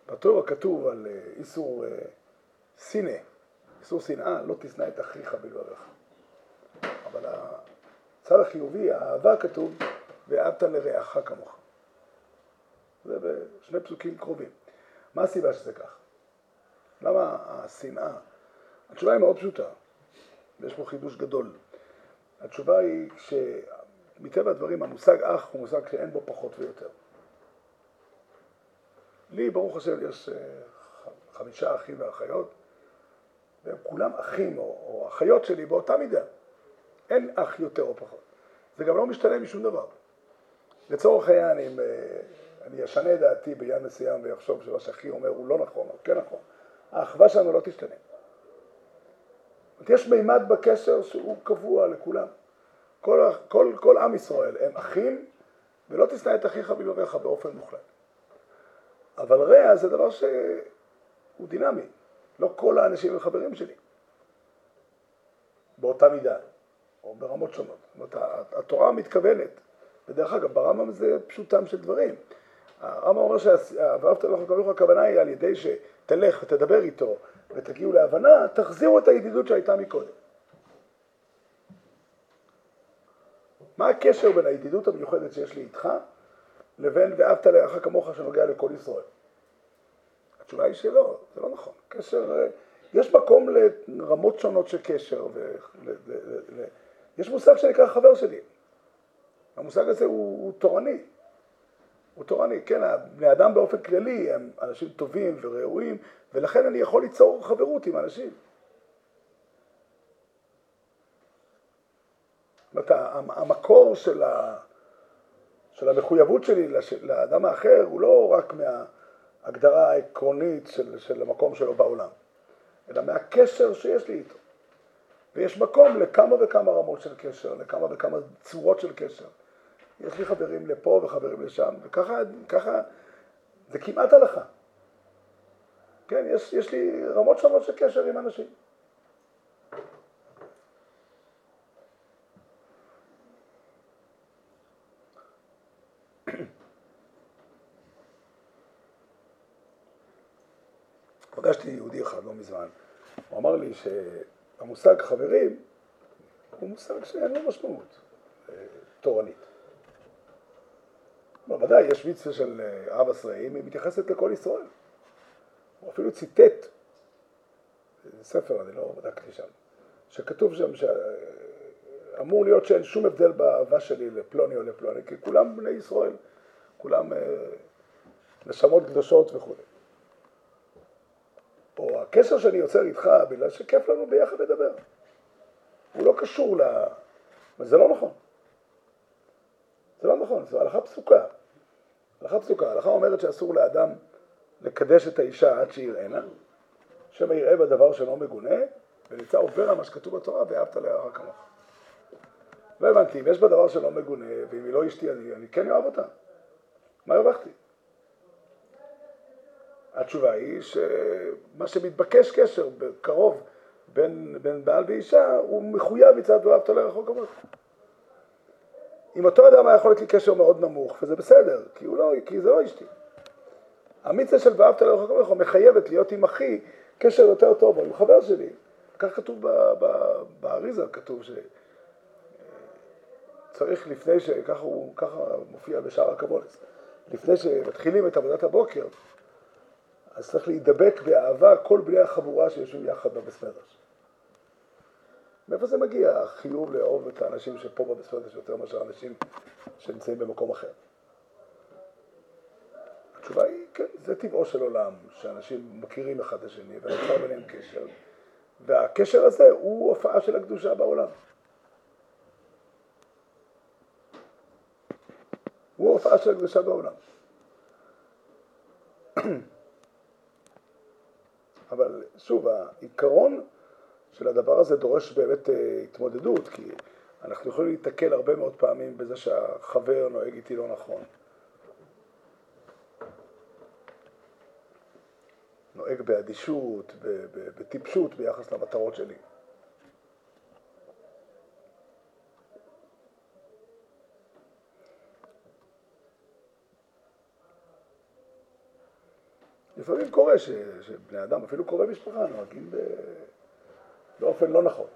A: בתורה כתוב על אה, איסור אה, שנא, איסור שנאה, לא תשנא את אחיך בלבביך. אבל הצד החיובי, האהבה כתוב, ואהבת לרעך כמוך. זה בשני פסוקים קרובים. מה הסיבה שזה כך? למה השנאה? התשובה היא מאוד פשוטה, ויש פה חידוש גדול. התשובה היא שמטבע הדברים המושג אח הוא מושג שאין בו פחות ויותר. לי, ברוך השם, יש אה, חמישה אחים ואחיות, והם כולם אחים או, או אחיות שלי באותה מידה. אין אח יותר או פחות. זה גם לא משתנה משום דבר. לצורך העניין, אם אה, אני אשנה את דעתי בעניין מסוים ויחשוב שמה שאחי אומר הוא לא נכון או כן נכון, האחווה שלנו לא תשתנה. יש מימד בקשר שהוא קבוע לכולם. כל, כל, כל עם ישראל הם אחים, ולא תשנא את אחיך בלבביך באופן מוחלט. אבל רע זה דבר שהוא דינמי. לא כל האנשים הם חברים שלי. באותה מידה, או ברמות שונות. זאת אומרת, התורה מתכוונת, ודרך אגב, ברמב"ם זה פשוטם של דברים. הרמב"ם אומר שאהבת לך כמוך הכוונה היא על ידי שתלך ותדבר איתו ותגיעו להבנה, תחזירו את הידידות שהייתה מקודם. מה הקשר בין הידידות המיוחדת שיש לי איתך לבין ואהבת לרעך כמוך שנוגע לכל ישראל? התשובה היא שלא, זה לא נכון. קשר, יש מקום לרמות שונות של קשר, ו... יש מושג שנקרא חבר שלי. המושג הזה הוא, הוא תורני. הוא תורני, כן, בני אדם באופן כללי הם אנשים טובים וראויים, ולכן אני יכול ליצור חברות עם אנשים. זאת אומרת, המקור של, ה, של המחויבות שלי לאדם האחר הוא לא רק מההגדרה העקרונית של, של המקום שלו בעולם, אלא מהקשר שיש לי איתו. ויש מקום לכמה וכמה רמות של קשר, לכמה וכמה צורות של קשר. יש לי חברים לפה וחברים לשם, וככה, ככה, זה כמעט הלכה. כן, יש, יש לי רמות שונות של קשר עם אנשים. פגשתי יהודי אחד לא מזמן, הוא אמר לי שהמושג חברים הוא מושג שאין לו משמעות אה, תורנית. בוודאי, יש מצווה של אה, אבא סרעים, היא מתייחסת לכל ישראל. הוא אפילו ציטט, זה ספר, אני לא בדקתי שם, שכתוב שם שאמור להיות שאין שום הבדל באהבה שלי לפלוני או לפלוני, כי כולם בני ישראל, כולם אה, נשמות קדושות וכו'. או הקשר שאני יוצר איתך בגלל שכיף לנו ביחד לדבר. הוא לא קשור ל... זה לא נכון. זה לא נכון, זו הלכה פסוקה. הלכה פסוקה, ההלכה אומרת שאסור לאדם לקדש את האישה עד שיראנה, שמא יראה בדבר שלא מגונה, ונמצא עובר על מה שכתוב בתורה, ואהבת לרעך כמוך. לא הבנתי, אם יש בה דבר שלא מגונה, ואם היא לא אשתי, אני, אני כן אוהב אותה. מה הרווחתי? התשובה היא שמה שמתבקש קשר קרוב בין, בין בעל ואישה, הוא מחויב מצד ואהבת לרעך כמוך. עם אותו אדם היה יכול להיות לי קשר מאוד נמוך, וזה בסדר, כי, לא, כי זה לא אשתי. המצווה של ואהבת לרעך כמוך מחייבת להיות עם אחי קשר יותר טוב, עם חבר שלי. כך כתוב באריזה, כתוב שצריך לפני ש... ככה, הוא, ככה מופיע בשער הקבולס. לפני שמתחילים את עבודת הבוקר, אז צריך להידבק באהבה כל בני החבורה שיושבים יחד בבסמדרש. מאיפה זה מגיע, החיוב לאהוב את האנשים שפה בבסמדרש יותר מאשר אנשים שנמצאים במקום אחר? התשובה היא, כן, זה טבעו של עולם, שאנשים מכירים אחד את השני ונוצר ביניהם קשר, והקשר הזה הוא הופעה של הקדושה בעולם. הוא הופעה של הקדושה בעולם. <clears throat> אבל שוב, העיקרון של הדבר הזה דורש באמת uh, התמודדות, כי אנחנו יכולים להתקל הרבה מאוד פעמים בזה שהחבר נוהג איתי לא נכון. נוהג באדישות, בטיפשות ביחס למטרות שלי. לפעמים קורה ש, שבני אדם, אפילו קרובי משפחה, נוהגים ב... באופן לא נכון.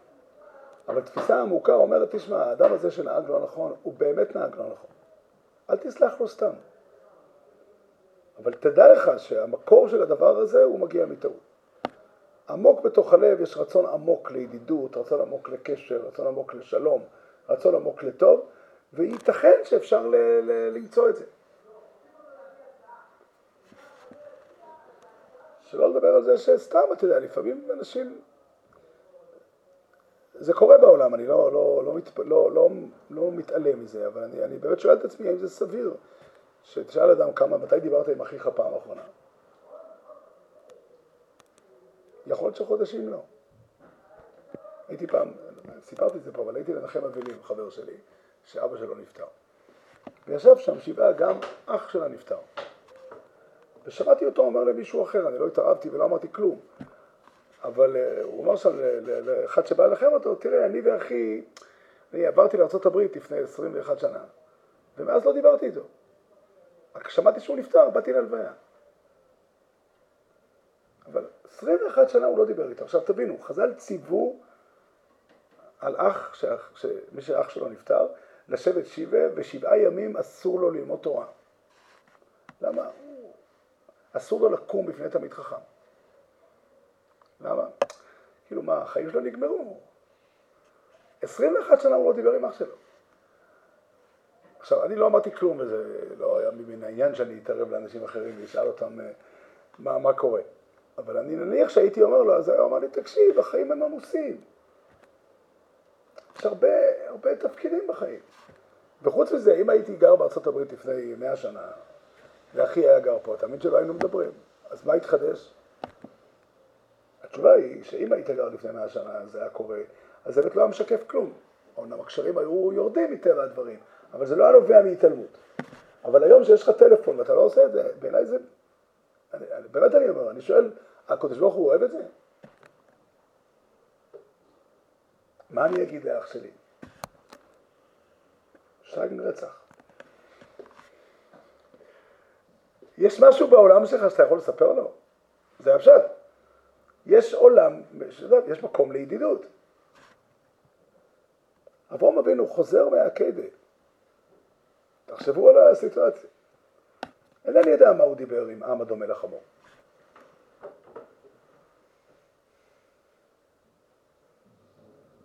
A: אבל תפיסה עמוקה אומרת, תשמע, האדם הזה שנהג לא נכון, הוא באמת נהג לא נכון. אל תסלח לו סתם. אבל תדע לך שהמקור של הדבר הזה הוא מגיע מטעות. עמוק בתוך הלב יש רצון עמוק לידידות, רצון עמוק לקשר, רצון עמוק לשלום, רצון עמוק לטוב, וייתכן שאפשר ל- ל- למצוא את זה. שלא לדבר על זה שסתם, אתה יודע, לפעמים אנשים... זה קורה בעולם, אני לא, לא, לא, מת, לא, לא, לא מתעלם מזה, אבל אני, אני באמת שואל את עצמי האם זה סביר שתשאל אדם כמה, מתי דיברת עם אחיך פעם אחרונה? יכול להיות שחודשים לא. הייתי פעם, סיפרתי את זה פה, אבל הייתי לנחם אבלים, חבר שלי, שאבא שלו נפטר. וישב שם שבעה, גם אח שלה נפטר. ושמעתי אותו אומר למישהו אחר, אני לא התערבתי ולא אמרתי כלום, אבל uh, הוא אמר שם לאחד שבא לנחם אותו, תראה, אני ואחי, אני עברתי לארה"ב לפני 21 שנה, ומאז לא דיברתי איתו. רק שמעתי שהוא נפטר, באתי להלוויה. אבל 21 שנה הוא לא דיבר איתו. עכשיו תבינו, חז"ל ציוו על אח, שאח, שמי שאח שלו נפטר, לשבת שבעה, ושבעה ימים אסור לו ללמוד תורה. למה? אסור לו לקום בפני תלמיד חכם. למה? כאילו מה, החיים שלו נגמרו. 21 שנה הוא לא דיבר עם אח שלו. עכשיו, אני לא אמרתי כלום, וזה לא היה מבין העניין שאני אתערב לאנשים אחרים ואשאל אותם אה, מה, מה קורה. אבל אני נניח שהייתי אומר לו, אז הוא אמר לי, תקשיב, החיים הם עמוסים. יש הרבה, הרבה תפקידים בחיים. וחוץ מזה, אם הייתי גר בארצות הברית לפני מאה שנה, ואחי היה גר פה, תמיד שלא היינו מדברים. אז מה התחדש? התשובה היא שאם היית גר לפני מאה שנה, זה היה קורה, אז זה לא היה משקף כלום. אומנם הקשרים היו יורדים מטבע הדברים, אבל זה לא היה נובע מהתעלמות. אבל היום שיש לך טלפון ואתה לא עושה את זה, בעיניי זה... אני, אני, באמת אני אומר, אני שואל, הקדוש ברוך הוא אוהב את זה? מה אני אגיד לאח שלי? שטייגן רצח. יש משהו בעולם שלך שאתה יכול לספר לו? זה הפשט. יש עולם, יש מקום לידידות. אברהם אבינו חוזר מהקדה. תחשבו על הסיטואציה. אינני יודע מה הוא דיבר עם עם הדומה לחמור.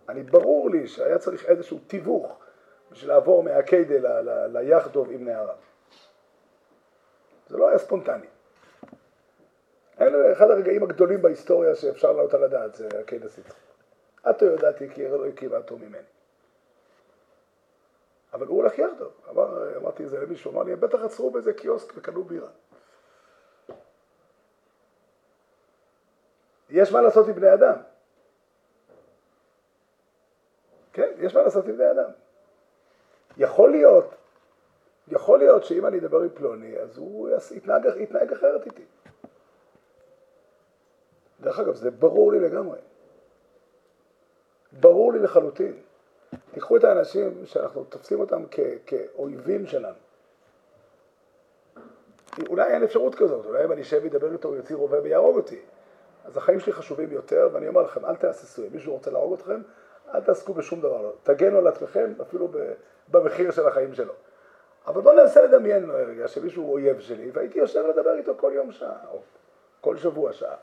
A: אני ברור לי שהיה צריך איזשהו תיווך בשביל לעבור מהקיידה ליחדוב עם נערה. זה לא היה ספונטני. אלה אחד הרגעים הגדולים בהיסטוריה שאפשר לעלות על הדעת, זה הקיידה הסיטרי. עתו יודעתי כי לא הקים עתו ממני. אבל הוא הולך יחדו. אמר, אמרתי את זה למישהו, אמר לי, הם בטח עצרו באיזה קיוסק וקנו בירה. יש מה לעשות עם בני אדם. כן, יש מה לעשות עם בני אדם. יכול להיות, יכול להיות שאם אני אדבר עם פלוני, אז הוא יתנהג, יתנהג אחרת איתי. דרך אגב, זה ברור לי לגמרי. ברור לי לחלוטין. תיקחו את האנשים שאנחנו תופסים אותם כ- כאויבים שלנו. אולי אין אפשרות כזאת, אולי אם אני אשב וידבר איתו, הוא יוציא רובה ויהרוג אותי. אז החיים שלי חשובים יותר, ואני אומר לכם, אל תהססו, אם מישהו רוצה להרוג אתכם, אל תעסקו בשום דבר. תגנו על עצמכם, אפילו במחיר של החיים שלו. אבל בואו ננסה לדמיין רגע שמישהו הוא אויב שלי, והייתי יושב לדבר איתו כל יום שעה, או כל שבוע שעה.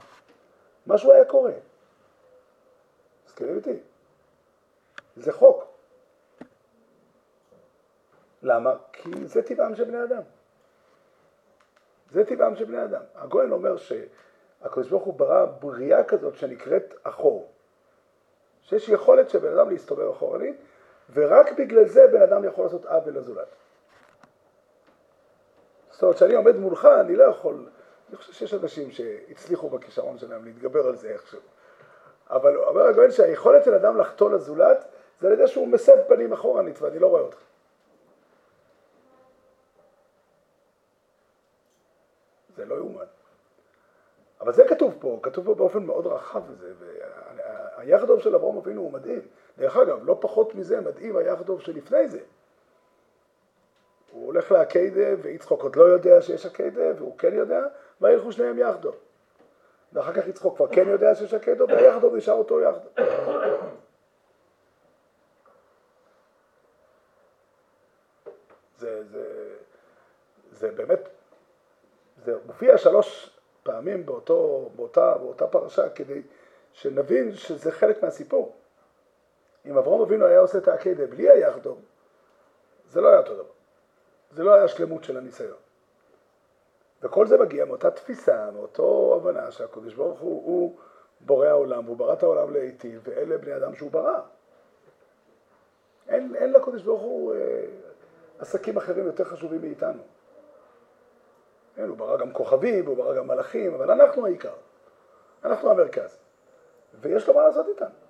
A: משהו היה קורה. מסכימים איתי? זה חוק. למה? כי זה טבעם של בני אדם. זה טבעם של בני אדם. הגויין אומר שהקדוש ברוך הוא ברא בריאה כזאת שנקראת אחור. שיש יכולת של בן אדם להסתובב אחורנית, ורק בגלל זה בן אדם יכול לעשות עוול לזולת. זאת אומרת, כשאני עומד מולך, אני לא יכול, אני חושב שיש אנשים שהצליחו בכישרון שלהם להתגבר על זה איכשהו. אבל אומר הגויין שהיכולת של אדם לחטוא לזולת זה על ידי שהוא מסב פנים אחורנית ואני לא רואה אותך. זה לא יאומן. אבל זה כתוב פה, כתוב פה באופן מאוד רחב וזה, והיחדוב של אברהם אבינו הוא מדהים. דרך אגב, לא פחות מזה מדהים היחדוב שלפני זה. הולך לעקדה, ויצחוק עוד לא יודע שיש עקדה, והוא כן יודע, וילכו שניהם יחדו. ואחר כך יצחוק כבר כן יודע שיש עקדו, והיחדו נשאר אותו יחדו. זה, זה, זה באמת, זה מופיע שלוש פעמים באותו, באותה, באותה פרשה כדי שנבין שזה חלק מהסיפור. אם אברהם אבינו היה עושה את העקדה בלי היחדו, זה לא היה אותו דבר. זה לא היה שלמות של הניסיון. וכל זה מגיע מאותה תפיסה, מאותו הבנה שהקדוש ברוך הוא, הוא בורא העולם, והוא ברא את העולם להיטיב, ואלה בני אדם שהוא ברא. אין, אין לקדוש ברוך הוא אה, עסקים אחרים יותר חשובים מאיתנו. אין, הוא ברא גם כוכבים, הוא ברא גם מלאכים, אבל אנחנו העיקר. אנחנו המרכז. ויש לו מה לעשות איתנו.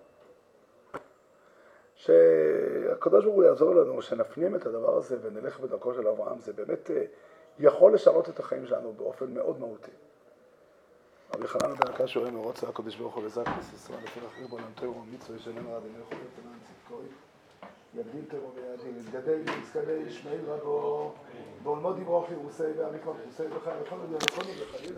A: שהקדוש ברוך הוא יעזור לנו, שנפנים את הדבר הזה ונלך בדרכו של אברהם, זה באמת אה, יכול לשנות את החיים שלנו באופן מאוד מהותי. רבי חנן בן שואל מרוץ הקדוש ברוך הוא לזק ישראל לפי אחרי בו למתו ומצווה ישלם רע דמי יכול לתנן צדקוי יגדיל תרו ויעדים יתגדל ויצקדה ישמעאל רבו. בעולמו דברו חירוסי ועמיקו חירוסי וחי וכל לכל עוד לחליל